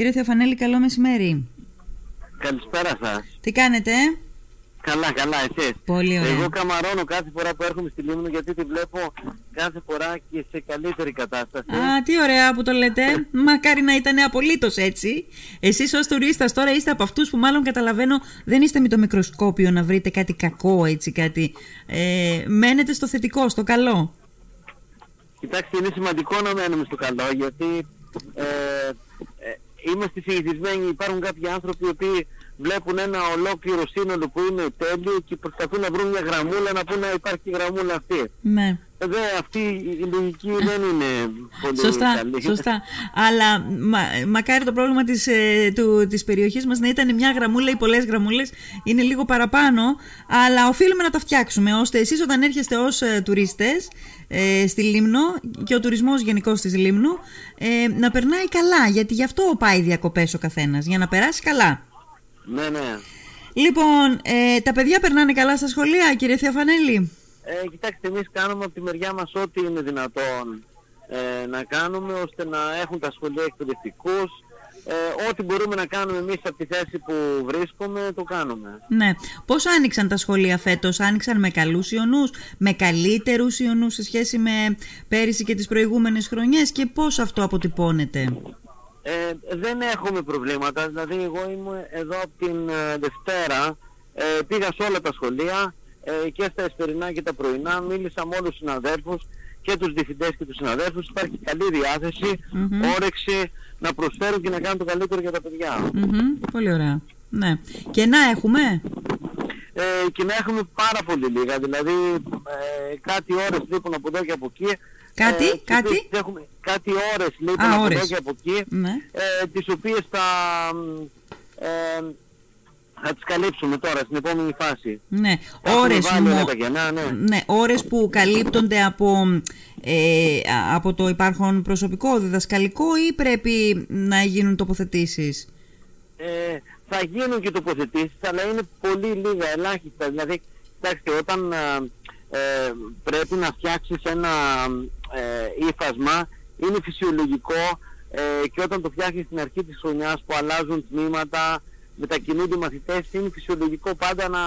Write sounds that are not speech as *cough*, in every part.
Κύριε Θεοφανέλη, καλό μεσημέρι. Καλησπέρα σας. Τι κάνετε, ε; Καλά, καλά, εσείς. Πολύ ωραία. Εγώ καμαρώνω κάθε φορά που έρχομαι στη Λίμνο γιατί τη βλέπω κάθε φορά και σε καλύτερη κατάσταση. Α, τι ωραία που το λέτε. Μακάρι να ήταν απολύτως έτσι. Εσείς ως τουρίστας τώρα είστε από αυτούς που μάλλον καταλαβαίνω δεν είστε με το μικροσκόπιο να βρείτε κάτι κακό έτσι κάτι. Ε, μένετε στο θετικό, στο καλό. Κοιτάξτε, είναι σημαντικό να μένουμε στο καλό γιατί ε, ε, είμαστε συνηθισμένοι. Υπάρχουν κάποιοι άνθρωποι οι οποίοι βλέπουν ένα ολόκληρο σύνολο που είναι τέλειο και προσπαθούν να βρουν μια γραμμούλα να πούνε να υπάρχει η γραμμούλα αυτή. Ναι. Ε, Δε, αυτή η λογική δεν είναι πολύ Σωστά, καλή. σωστά. Αλλά μα, μακάρι το πρόβλημα της, ε, του, της περιοχής μας να ήταν μια γραμμούλα ή πολλές γραμμούλες. Είναι λίγο παραπάνω, αλλά οφείλουμε να τα φτιάξουμε, ώστε εσείς όταν έρχεστε ως ε, τουρίστες ε, στη Λίμνο και ο τουρισμός γενικώς της Λίμνου ε, να περνάει καλά, γιατί γι' αυτό πάει διακοπές ο καθένας, για να περάσει καλά. Ναι, ναι. Λοιπόν, ε, τα παιδιά περνάνε καλά στα σχολεία, κύριε Θεοφανέλη; Ε, κοιτάξτε, εμείς κάνουμε από τη μεριά μας ό,τι είναι δυνατόν ε, να κάνουμε ώστε να έχουν τα σχολεία εκπαιδευτικούς. Ε, ό,τι μπορούμε να κάνουμε εμείς από τη θέση που βρίσκομαι, το κάνουμε. Ναι. Πώς άνοιξαν τα σχολεία φέτος, άνοιξαν με καλούς ιονούς, με καλύτερους ιονούς σε σχέση με πέρυσι και τις προηγούμενες χρονιές και πώς αυτό αποτυπώνεται; Ε, δεν έχουμε προβλήματα, δηλαδή εγώ είμαι εδώ από την ε, Δευτέρα, ε, πήγα σε όλα τα σχολεία ε, και στα εσπερινά και τα πρωινά, μίλησα με όλους τους συναδέλφους και τους διευθυντές και τους συναδέλφους, υπάρχει καλή διάθεση, Μμμ. όρεξη να προσφέρουν και να κάνουν το καλύτερο για τα παιδιά. Μμμ, Πολύ ωραία. Ναι. Και να έχουμε; ε, και να έχουμε πάρα πολύ λίγα. Δηλαδή ε, κάτι ώρες λείπουν από εδώ και από εκεί. Κάτι, ε, τις κάτι; οποίες Έχουμε, κάτι ώρες λείπουν Α, από ώρες. εδώ και από εκεί. Ναι. Ε, τις οποίες θα, ε, θα τις καλύψουμε τώρα στην επόμενη φάση. Ναι. Έχουμε Ώρες, βάλει όλα μο- τα κενά, ναι. ναι, ώρες που καλύπτονται από, ε, α- από το υπάρχον προσωπικό διδασκαλικό ή πρέπει να γίνουν τοποθετήσεις; Ε, θα γίνουν και τοποθετήσεις, αλλά είναι πολύ λίγα, ελάχιστα. Δηλαδή, κοιτάξτε, όταν ε, ε, πρέπει να φτιάξεις ένα ε, ύφασμα, είναι φυσιολογικό ε, και όταν το φτιάχνεις στην αρχή της χρονιάς που αλλάζουν τμήματα, μετακινούνται οι μαθητές, είναι φυσιολογικό πάντα να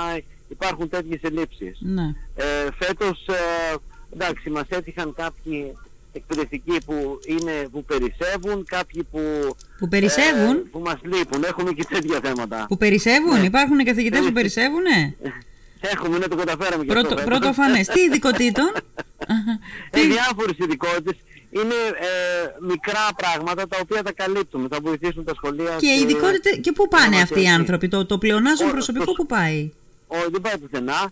υπάρχουν τέτοιες ελλείψεις. Ναι. Ε, φέτος, ε, εντάξει, μας έτυχαν κάποιοι εκπαιδευτικοί που, είναι, που περισσεύουν, κάποιοι που, Που περισσεύουν; ε, που μας λείπουν. Έχουμε και τέτοια θέματα. Που περισσεύουν, Ναι. υπάρχουν καθηγητές που Ε, περισσεύουνε; Έχουμε, ναι, το καταφέραμε και αυτό Πρώτο, φέτος. πρώτο φανές. Τι ειδικοτήτων; Ε, διάφορες ειδικότητες. Είναι ε, μικρά πράγματα τα οποία τα καλύπτουμε. Θα βοηθήσουν τα σχολεία. Και ειδικότητε. Και πού πάνε αυτοί οι γραμματιακή. άνθρωποι, το, το πλεονάζον Ο- προσωπικό το- που πάει; Ο, δεν πάει πουθενά.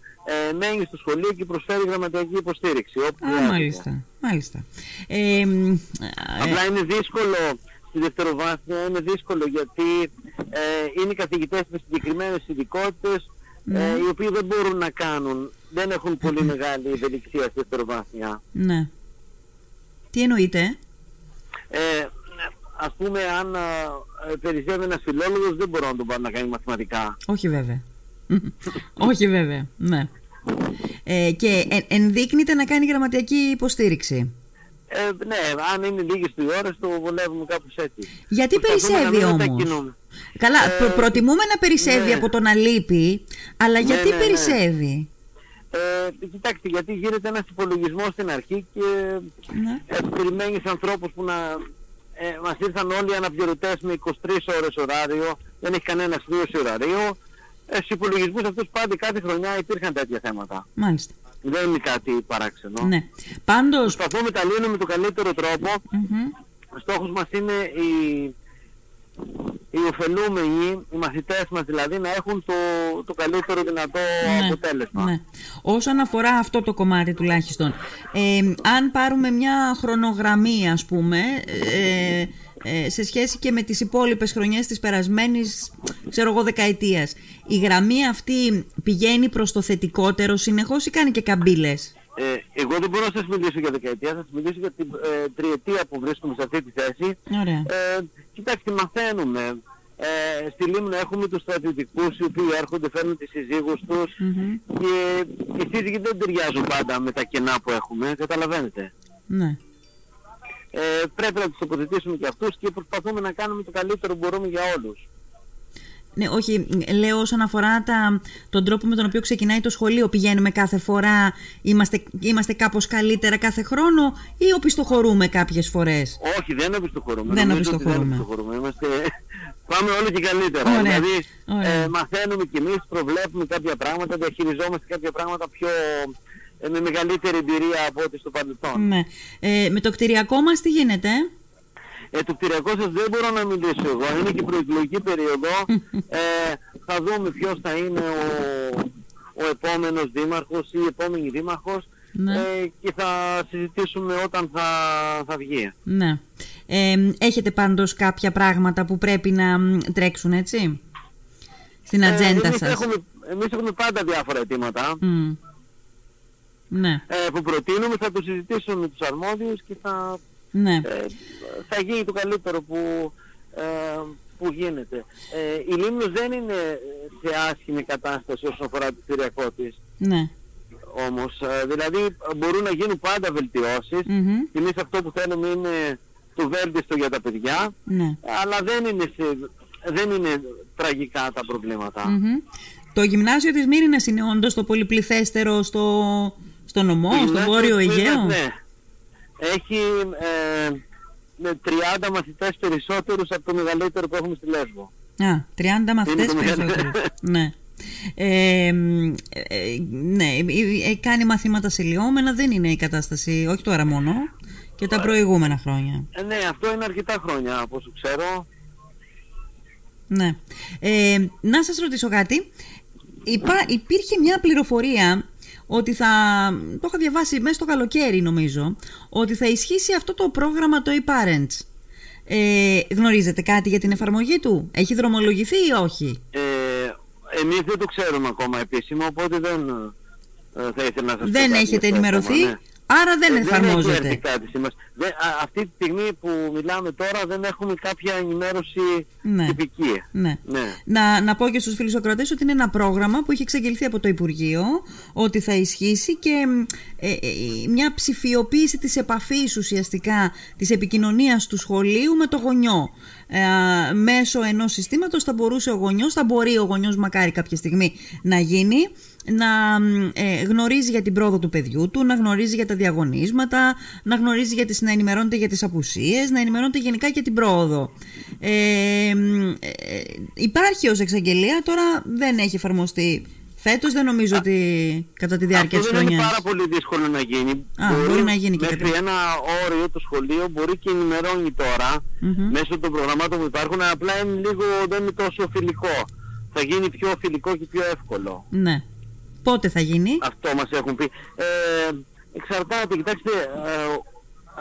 Ε, μένει στο σχολείο και προσφέρει γραμματιακή υποστήριξη. Όπου Α, χρειάζεται. μάλιστα. μάλιστα. Ε, μ, ε, Απλά είναι δύσκολο στη δευτεροβάθμια, είναι δύσκολο γιατί ε, είναι καθηγητές με συγκεκριμένες ειδικότητες Ναι. ε, οι οποίοι δεν μπορούν να κάνουν, δεν έχουν πολύ μεγάλη ευελιξία στη δευτεροβάθμια. ναι. Τι εννοείτε, Ε, ας πούμε αν ε, περισσεύει ένας φιλόλογος δεν μπορώ να τον πάρω να κάνει μαθηματικά. Όχι βέβαια. *laughs* Όχι βέβαια, ναι. Ε, και ε, ενδείκνυται να κάνει γραμματιακή υποστήριξη. Ε, ναι, αν είναι λίγες οι ώρες το βολεύουμε κάπως έτσι. Γιατί Προσπαθούμε να περισσεύει μην όμως; μετακινούμε. Καλά, Ε, προ- προτιμούμε να περισσεύει ναι. από το να λείπει, αλλά γιατί ναι, ναι. περισσεύει; Ε, κοιτάξτε, γιατί γίνεται ένας υπολογισμός στην αρχή και Ναι. ε, περιμένεις ανθρώπους που να... Ε, μας ήρθαν όλοι οι αναπληρωτές με 23 ώρες ωράριο, δεν έχει κανένας μείωση ωραρίου. Ε, στους υπολογισμούς αυτούς πάντα κάθε χρονιά υπήρχαν τέτοια θέματα. Μάλιστα. Δεν είναι κάτι παράξενο. Ναι. Πάντως, Προσπαθούμε τα λύνουμε με τον καλύτερο τρόπο. μμμ, Ο στόχος μας είναι οι, οι ωφελούμενοι, οι μαθητές μας δηλαδή, να έχουν το, το καλύτερο δυνατό Ναι, αποτέλεσμα. Ναι. Όσον αφορά αυτό το κομμάτι τουλάχιστον, ε, αν πάρουμε μια χρονογραμμή ας πούμε, ε, ε, σε σχέση και με τις υπόλοιπες χρονιές της περασμένης, ξέρω εγώ, δεκαετίας, η γραμμή αυτή πηγαίνει προς το θετικότερο συνεχώς ή κάνει και καμπύλες; Ε, εγώ δεν μπορώ να σας μιλήσω για δεκαετία, θα σας μιλήσω για την ε, τριετία που βρίσκομαι σε αυτή τη θέση. Ωραία. Ε, κοιτάξτε, μαθαίνουμε. Ε, στη Λίμνο έχουμε τους στρατιωτικούς οι οποίοι έρχονται, φέρνουν τις συζύγους τους Μμμ. και οι σύζυγοι δεν ταιριάζουν πάντα με τα κενά που έχουμε, καταλαβαίνετε. Ναι. ε, πρέπει να τους τοποθετήσουμε και αυτούς και προσπαθούμε να κάνουμε το καλύτερο που μπορούμε για όλους. Ναι, όχι, λέω όσον αφορά τα, τον τρόπο με τον οποίο ξεκινάει το σχολείο. Πηγαίνουμε κάθε φορά, είμαστε, είμαστε κάπως καλύτερα κάθε χρόνο ή οπισθοχωρούμε κάποιες φορές; Όχι, δεν οπισθοχωρούμε. Δεν Νομίζω ότι οπισθοχωρούμε. οπισθοχωρούμε. Είμαστε... Πάμε όλο και καλύτερα. Ωραία, Δηλαδή, ωραία. Ε, μαθαίνουμε κι εμείς, προβλέπουμε κάποια πράγματα, διαχειριζόμαστε κάποια πράγματα πιο, ε, με μεγαλύτερη εμπειρία από ό,τι στο παρελθόν. Ναι. Ε, με το κτηριακό μας τι γίνεται; Ε, το κτηριακό σας δεν μπορώ να μιλήσω εγώ. Είναι και προεκλογική περίοδο. *laughs* Ε, θα δούμε ποιος θα είναι ο, ο επόμενος δήμαρχος ή η επόμενη δήμαρχος Ναι. ε, και θα συζητήσουμε όταν θα, θα βγει. Ναι. Ε, έχετε πάντως κάποια πράγματα που πρέπει να μ, τρέξουν, έτσι, στην ατζέντα Ε, εμείς, σας. έχουμε, εμείς έχουμε πάντα διάφορα αιτήματα Μμ. Ναι, ε, που προτείνουμε, θα το συζητήσουμε με τους αρμόδιους και θα, ναι. ε, θα γίνει το καλύτερο που, ε, που γίνεται. Ε, η Λίμνος δεν είναι σε άσχημη κατάσταση όσον αφορά το κτηριακό της. ναι. όμως. Ε, δηλαδή μπορούν να γίνουν πάντα βελτιώσεις. Μμμ. Και εμείς αυτό που θέλουμε είναι το βέλτιστο για τα παιδιά, ναι. αλλά δεν είναι, σε, δεν είναι τραγικά τα προβλήματα. Μμμ. Το γυμνάσιο της Μύρινας είναι όντως το πολυπληθέστερο στο, στο νομό, Το στο γυμνάσιο Βόρειο της Μύρινας, Αιγαίο; Ναι. Έχει ε, με 30 μαθητές περισσότερους από το μεγαλύτερο που έχουμε στη Λέσβο. Α, 30 μαθητές το μεγαλύτερο. περισσότερους. *laughs* ναι. Ε, μ, ε, ναι, ε, ε, κάνει μαθήματα σε λιώμενα, δεν είναι η κατάσταση, όχι τώρα μόνο, και τα προηγούμενα χρόνια. Ε, ναι, αυτό είναι αρκετά χρόνια από όσο ξέρω. Ναι. Ε, να σας ρωτήσω κάτι. Υπά, υπήρχε μια πληροφορία ότι θα, το είχα διαβάσει μέσα στο καλοκαίρι νομίζω, ότι θα ισχύσει αυτό το πρόγραμμα το e-Parents. Ε, γνωρίζετε κάτι για την εφαρμογή του, έχει δρομολογηθεί ή όχι; Ε, εμείς δεν το ξέρουμε ακόμα επίσημα, οπότε δεν ε, θα ήθελα να σας πω Δεν κάτι έχετε γι' αυτό ενημερωθεί, ακόμα, ναι. Άρα δεν Ε, έχει εφαρμόζεται. έρθει κάτι σήμερα. Δεν, α, αυτή τη στιγμή που μιλάμε τώρα δεν έχουμε κάποια ενημέρωση Ναι. τυπική. Ναι. Ναι. Να, να πω και στους φίλους ακροατές ότι είναι ένα πρόγραμμα που έχει εξαγγελθεί από το Υπουργείο ότι θα ισχύσει και μ, ε, ε, μια ψηφιοποίηση της επαφής ουσιαστικά της επικοινωνίας του σχολείου με το γονιό. Ε, μέσω ενός συστήματος θα μπορούσε ο γονιός, θα μπορεί ο γονιός μακάρι κάποια στιγμή να γίνει να μ, ε, γνωρίζει για την πρόοδο του παιδιού του, να γνωρίζει για τα διαγωνίσματα, να γνωρίζει για τις, να ενημερώνεται για τις απουσίες, να ενημερώνεται γενικά για την πρόοδο. Ε, μ, ε, υπάρχει ως εξαγγελία, τώρα δεν έχει εφαρμοστεί φέτος, δεν νομίζω ότι κατά τη διάρκεια της Αυτό δεν είναι χρονιάς. πάρα πολύ δύσκολο να γίνει. Α, μπορεί να γίνει και Μέχρι κάτι. ένα όριο το σχολείο μπορεί και ενημερώνει τώρα Μμμ. μέσω των προγραμμάτων που υπάρχουν, απλά είναι λίγο, δεν είναι τόσο φιλικό. Θα γίνει πιο φιλικό και πιο εύκολο. Ναι. Πότε θα γίνει; Αυτό μας έχουν πει. Ε, εξαρτάται, κοιτάξτε, ε,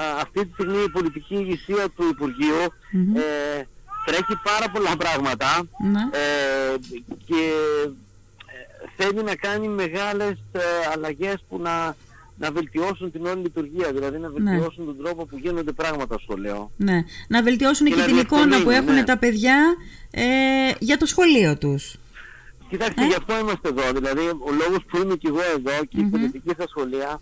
α, αυτή τη στιγμή η πολιτική ηγεσία του Υπουργείου Μμμ. ε, τρέχει πάρα πολλά πράγματα Ναι. ε, και ε, θέλει να κάνει μεγάλες ε, αλλαγές που να, να βελτιώσουν την όλη λειτουργία, δηλαδή να Ναι. βελτιώσουν τον τρόπο που γίνονται πράγματα στο λέω. Ναι. Να βελτιώσουν Και και, να την εικόνα που διευκολύνει, έχουν ναι. τα παιδιά ε, για το σχολείο τους. Κοιτάξτε, Ε; γι' αυτό είμαστε εδώ. Δηλαδή, ο λόγος που είμαι και εγώ εδώ και η Μμμ. πολιτική στα σχολεία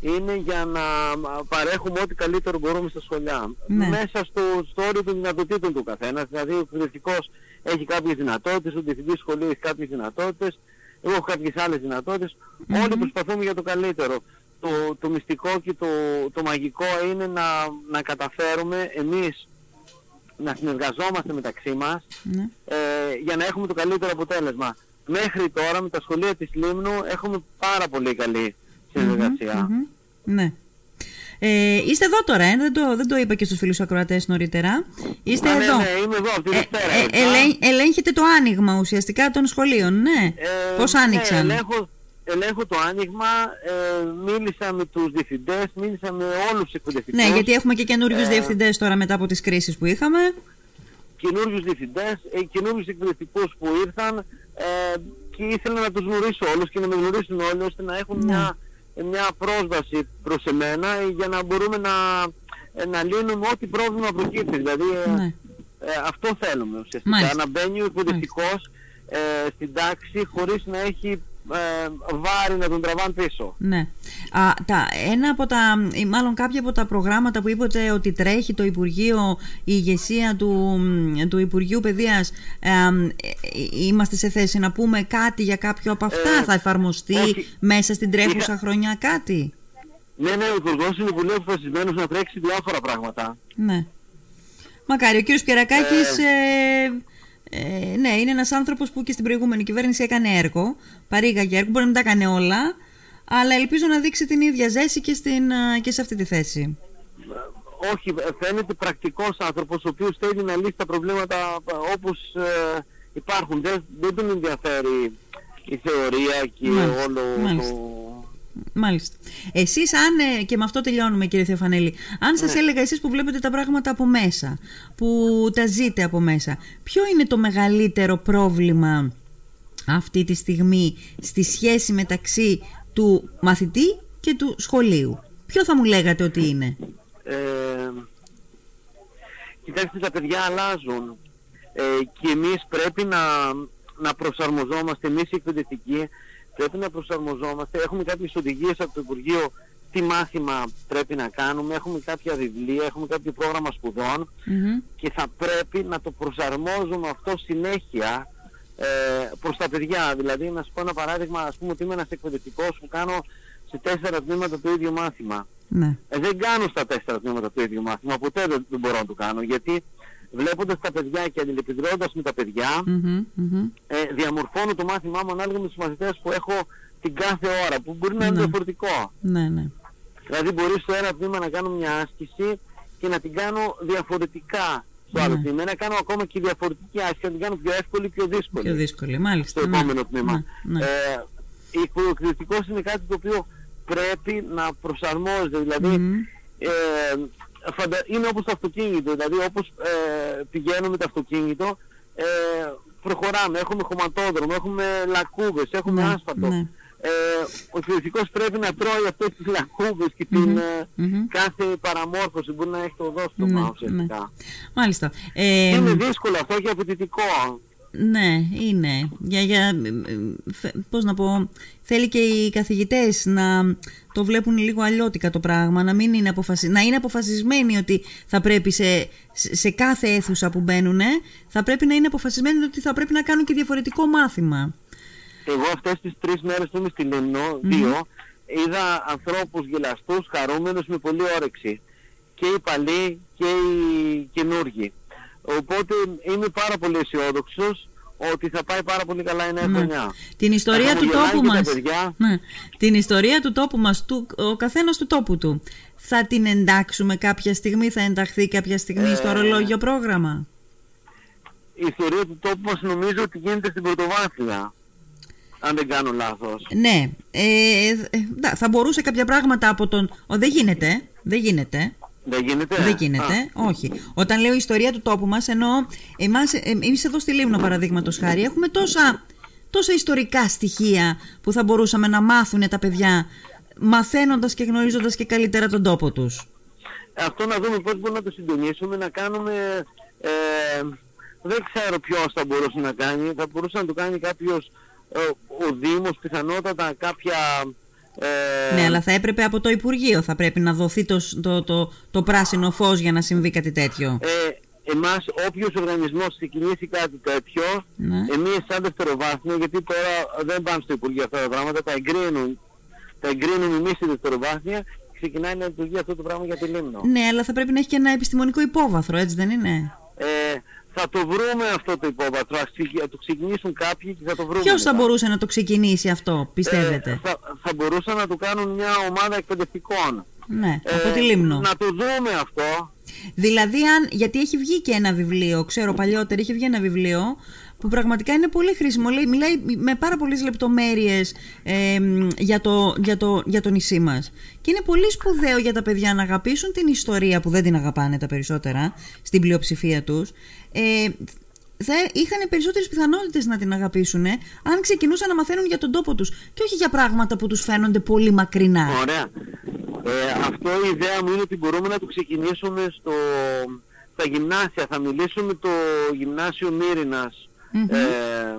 είναι για να α, παρέχουμε ό,τι καλύτερο μπορούμε στα σχολεία. Ναι. Μέσα στο, στο όριο των δυνατοτήτων του καθένας. Δηλαδή, ο εκπαιδευτικός έχει κάποιες δυνατότητες, ο διευθυντής σχολείου έχει κάποιες δυνατότητες, εγώ έχω κάποιες άλλες δυνατότητες. Μμμ. Όλοι προσπαθούμε για το καλύτερο. Το, το μυστικό και το, το μαγικό είναι να, να καταφέρουμε εμείς να συνεργαζόμαστε μεταξύ μας Ναι. ε, για να έχουμε το καλύτερο αποτέλεσμα. Μέχρι τώρα με τα σχολεία της Λίμνου έχουμε πάρα πολύ καλή συνεργασία. Μμμ. Ναι. Ε, είστε εδώ τώρα, ε; δεν, το, δεν το είπα και στους φίλους ακροατές νωρίτερα. Είστε Α, ναι, εδώ. ναι, είμαι εδώ αυτή τη Ε, Δευτέρα. ε, ήρθα. ελέγ- ελέγχετε το άνοιγμα ουσιαστικά των σχολείων, ναι. Ε, Πώς ναι, άνοιξαν; ελέγχω, ελέγχω το άνοιγμα, ε, μίλησα με τους διευθυντές, μίλησα με όλους τους εκπαιδευτικούς. Ναι, γιατί έχουμε και καινούριους Ε, διευθυντές τώρα μετά από τις κρίσεις που είχαμε. καινούριους διευθυντές, ε, καινούριους εκπαιδευτικούς που ήρθαν ε, και ήθελα να τους γνωρίσω όλους και να με γνωρίσουν όλοι ώστε να έχουν Ναι. μια, ε, μια πρόσβαση προς εμένα ε, για να μπορούμε να, ε, να λύνουμε ό,τι πρόβλημα προκύπτει. Δηλαδή ε, Ναι. ε, αυτό θέλουμε ουσιαστικά, Μάλιστα. να μπαίνει ο εκπαιδευτικός ε, στην τάξη χωρίς να έχει ε, βάρη να τον τραβάνε πίσω. Ναι. Α, τα, ένα από τα, ή μάλλον κάποια από τα προγράμματα που είπατε ότι τρέχει το Υπουργείο, η ηγεσία του, του Υπουργείου Παιδείας, ε, ε, είμαστε σε θέση να πούμε κάτι για κάποιο από αυτά, Ε, θα εφαρμοστεί όχι. μέσα στην τρέχουσα Είχα- χρονιά κάτι; Ναι, ναι, ο Υπουργός είναι πολύ αποφασισμένος να τρέξει διάφορα πράγματα. Ναι. Μακάρι. Ο κύριος Πιερακάκης, ε, ε, ναι, είναι ένας άνθρωπος που και στην προηγούμενη κυβέρνηση έκανε έργο, παρήγαγε έργο, μπορεί να μην τα έκανε όλα, αλλά ελπίζω να δείξει την ίδια ζέση και, στην, ε, και σε αυτή τη θέση. Ε, Όχι, ε, φαίνεται πρακτικός άνθρωπος ο οποίος θέλει να λύσει τα προβλήματα ε, όπως ε, υπάρχουν. Δεν, δεν τον ενδιαφέρει η θεωρία και Μάλιστα, όλο μάλιστα. το... Μάλιστα. Εσείς αν, ε, και με αυτό τελειώνουμε κύριε Θεοφανέλη, αν σας έλεγα εσείς που βλέπετε τα πράγματα από μέσα, που τα ζείτε από μέσα, ποιο είναι το μεγαλύτερο πρόβλημα αυτή τη στιγμή στη σχέση μεταξύ του μαθητή και του σχολείου; Ποιο θα μου λέγατε ότι είναι; Ε, κοιτάξτε, τα παιδιά αλλάζουν ε, και εμείς πρέπει να, να προσαρμοζόμαστε, εμείς οι εκπαιδευτικοί πρέπει να προσαρμοζόμαστε. Έχουμε κάποιες οδηγίες από το Υπουργείο τι μάθημα πρέπει να κάνουμε, έχουμε κάποια βιβλία, έχουμε κάποιο πρόγραμμα σπουδών Μμμ. και θα πρέπει να το προσαρμόζουμε αυτό συνέχεια ε, προς τα παιδιά. Δηλαδή, να σου πω ένα παράδειγμα, ας πούμε ότι είμαι ένας εκπαιδευτικός που κάνω σε τέσσερα τμήματα το ίδιο μάθημα. Ναι. Ε, δεν κάνω στα τέσσερα τμήματα το ίδιο μάθημα, ποτέ δεν, δεν μπορώ να το κάνω, γιατί βλέποντας τα παιδιά και αλληλεπιδρώντας με τα παιδιά, Μμμ, μμμ. ε, διαμορφώνω το μάθημά μου ανάλογα με τους μαθητές που έχω την κάθε ώρα, που μπορεί να είναι Ναι. διαφορετικό. Ναι, ναι. Δηλαδή μπορείς στο ένα τμήμα να κάνω μια άσκηση και να την κάνω διαφορετικά στο άλλο Ναι. τμήμα. Να κάνω ακόμα και διαφορετική άσκηση, να την κάνω πιο εύκολη, πιο δύσκολη Πιο δύσκολη, μάλιστα. στο ναι. επόμενο τμήμα. Ναι, ναι. Ε, η εκπαιδευτικός είναι κάτι το οποίο πρέπει να προσαρμόζεται. Δηλαδή Μμμ. ε, φαντα... είναι όπως το αυτοκίνητο. Δηλαδή όπως ε, πηγαίνουμε το αυτοκίνητο ε, προχωράμε. Έχουμε χωματόδρομο, έχουμε λακκούβες, έχουμε Ναι, άσφαλτο. ναι. Ε, ο εκπαιδευτικός πρέπει να τρώει αυτές τις λακκούβες και την Μμμ, ε, μμμ. κάθε παραμόρφωση που μπορεί να έχει το Ναι, δόστομα ουσιαστικά. ναι. Μάλιστα. Ε, Είναι δύσκολο αυτό και απαιτητικό. Ναι, είναι. Για, για, ε, φε- πώς να πω, θέλει και οι καθηγητές να το βλέπουν λίγο αλλιώτικα το πράγμα, να, μην είναι, αποφασι... να είναι αποφασισμένοι ότι θα πρέπει σε, σε κάθε αίθουσα που μπαίνουν, θα πρέπει να είναι αποφασισμένοι ότι θα πρέπει να κάνουν και διαφορετικό μάθημα. Εγώ αυτές τις τρεις μέρες που είμαι στη Λεμνό, δύο, είδα ανθρώπους γελαστούς, χαρούμενους, με πολύ όρεξη. Και οι παλιοί και οι καινούργοι. Οπότε είμαι πάρα πολύ αισιόδοξος ότι θα πάει πάρα πολύ καλά η νέα Ναι. χρονιά. Την ιστορία Θα του χαμογελάνε τόπου και τα μας. παιδιά. Ναι. Την ιστορία του τόπου μας, του, ο καθένας του τόπου του. Θα την εντάξουμε κάποια στιγμή, θα ενταχθεί κάποια στιγμή στο Ε, ορολόγιο πρόγραμμα; Η ιστορία του τόπου μας νομίζω ότι γίνεται στην πρωτοβάθμια. Αν δεν κάνω λάθος. Ναι, ε, ε, δα- θα μπορούσε κάποια πράγματα από τον... Ο, δεν γίνεται, δεν γίνεται. Δεν γίνεται; Δεν Α, γίνεται, όχι. Όταν λέω ιστορία του τόπου μας, εννοώ εμάς, ε, εμείς εδώ στη Λίμνο παραδείγματος χάρη, έχουμε τόσα, τόσα ιστορικά στοιχεία που θα μπορούσαμε να μάθουν τα παιδιά μαθαίνοντας και γνωρίζοντας και καλύτερα τον τόπο τους. αυτό να δούμε πώς μπορούμε να το συντονίσουμε, να κάνουμε... Ε, δεν ξέρω ποιος θα μπορούσε να κάνει. Θα μπορούσε να το κάνει κάποιος, ε, ο Δήμος, πιθανότατα κάποια... Ε, Ναι, αλλά θα έπρεπε από το Υπουργείο, θα πρέπει να δοθεί το, σ- το, το, το πράσινο φως για να συμβεί κάτι τέτοιο. ε, εμάς όποιος οργανισμός ξεκινήσει κάτι τέτοιο, Ναι. εμείς σαν δευτεροβάθμιο, γιατί τώρα δεν πάνε στο Υπουργείο αυτά τα πράγματα, τα εγκρίνουν, τα εγκρίνουν εμείς οι δευτεροβάθμια, ξεκινάει να λειτουργεί αυτό το πράγμα για τη Λίμνο. Ναι, αλλά θα πρέπει να έχει και ένα επιστημονικό υπόβαθρο, έτσι δεν είναι; Ε, θα το βρούμε αυτό το υπόβαθρο, ας ξεκι- θα το ξεκινήσουν κάποιοι και θα το βρούμε. Ποιος θα μετά. μπορούσε να το ξεκινήσει αυτό, πιστεύετε; Ε, θα, θα μπορούσαν να το κάνουν μια ομάδα εκπαιδευτικών. ναι, Ε, από τη Λίμνο. Να το δούμε αυτό. Δηλαδή, αν, γιατί έχει βγει και ένα βιβλίο, ξέρω παλιότερα, είχε βγει ένα βιβλίο που πραγματικά είναι πολύ χρήσιμο. Λέει, μιλάει με πάρα πολλές λεπτομέρειες ε, μ, για, το, για, το, για το νησί μας. Και είναι πολύ σπουδαίο για τα παιδιά να αγαπήσουν την ιστορία που δεν την αγαπάνε τα περισσότερα, στην πλειοψηφία τους. Ε, θα είχαν περισσότερες πιθανότητες να την αγαπήσουν αν ξεκινούσαν να μαθαίνουν για τον τόπο τους και όχι για πράγματα που τους φαίνονται πολύ μακρινά. Ωραία. Ε, αυτό η ιδέα μου είναι ότι μπορούμε να το ξεκινήσουμε στο, στα γυμνάσια. Θα μιλήσουμε το γυμνάσιο Μύρινας Μμμ. ε,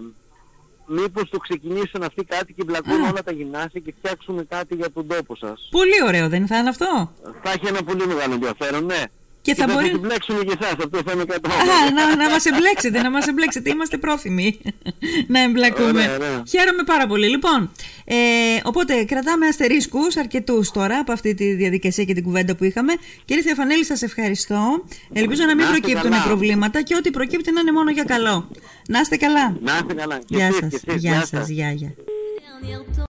μήπως το ξεκινήσουν αυτοί κάτι και μπλακούν όλα τα γυμνάσια και φτιάξουν κάτι για τον τόπο σας. Πολύ ωραίο, δεν θα είναι αυτό; Θα έχει ένα πολύ μεγάλο ενδιαφέρον, ναι. Και θα μπορεί... θα εμπλέξουμε και εσάς, αυτό θα είναι κάτι Α, να, να μας εμπλέξετε, να μας εμπλέξετε. Είμαστε πρόθυμοι *laughs* να εμπλακούμε. Ωραία, ωραία. Χαίρομαι πάρα πολύ. Λοιπόν, ε, οπότε κρατάμε αστερίσκους αρκετούς τώρα από αυτή τη διαδικασία και την κουβέντα που είχαμε. Κύριε Θεοφανέλη, σας ευχαριστώ. Ελπίζω να μην Να είστε προκύπτουν καλά. προβλήματα και ό,τι προκύπτει να είναι μόνο για καλό. Να είστε καλά. Να είστε καλά. Και Γεια εσείς, σας. και εσείς. Γεια Γεια σας. Γεια, γεια. dernière